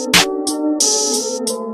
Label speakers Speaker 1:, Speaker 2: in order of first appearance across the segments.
Speaker 1: Thank you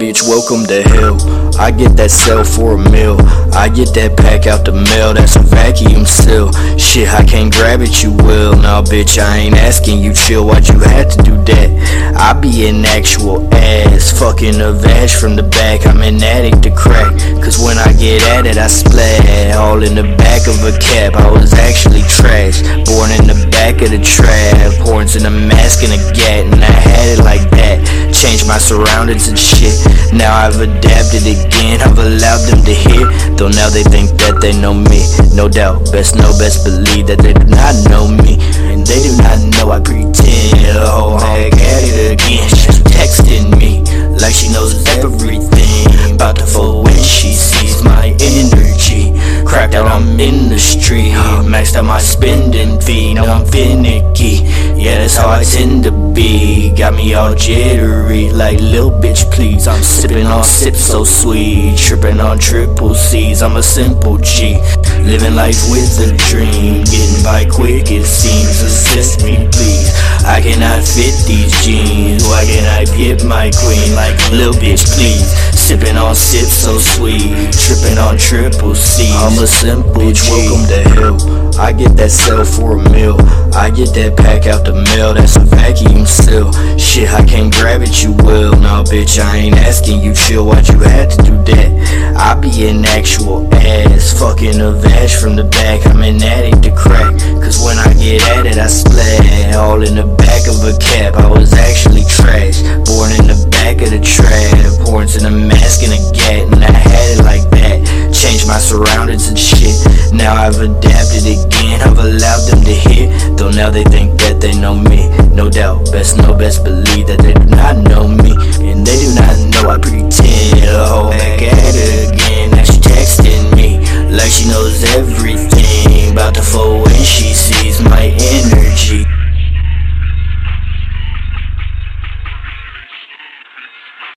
Speaker 1: bitch, welcome to hell. I get that cell for a meal. I get that pack out the mail, that's a vacuum seal. Shit, I can't grab it, you will. Nah, bitch, I ain't asking you chill. Why'd you have to do that? I be an actual ass, fucking a vash from the back. I'm an addict to crack, cause when I get at it, I splat. All in the back of a cab, I was actually trash. Born in the back of the trap, horns in a mask and a gat, and I had it like that. Changed my surroundings and shit. Now I've adapted again, I've allowed them to hear. Though now they think that they know me. No doubt, best know, best believe that they do not know me. And they do not know I pretend. Oh, heck at it again. She's texting me like she knows everything. About to fall when she sees my energy. Cracked out, I'm in the street. Maxed out my spending fee. Now I'm finicky. Yeah, that's how I tend to be. Got me all jittery, like lil bitch, please. I'm sipping on sips so sweet. Tripping on triple C's. I'm a simple G. Living life with a dream. Getting by quick, it seems. Assist me, please. I cannot fit these jeans. Why can't I get my queen like lil bitch, please? Sipping on sips so sweet. Tripping on triple C's. I'm a simple bitch, welcome to hell. I get that cell for a meal. I get that pack out the mail, that's a vacuum seal. Shit, I can't grab it, you will. Nah, bitch, I ain't asking you chill. Why'd you had to do that? I be an actual ass, fucking a vag from the back. I'm an addict to crack, cause when I get at it, I splat. All in the back of a cab, I was actually trash. Born in the back of the trap, horns in a mask and a gat, and I had it like that. Changed my surroundings and shit. Now I've adapted again, I've allowed them to hear. Though now they think that they know me. No doubt, best know, best believe that they do not know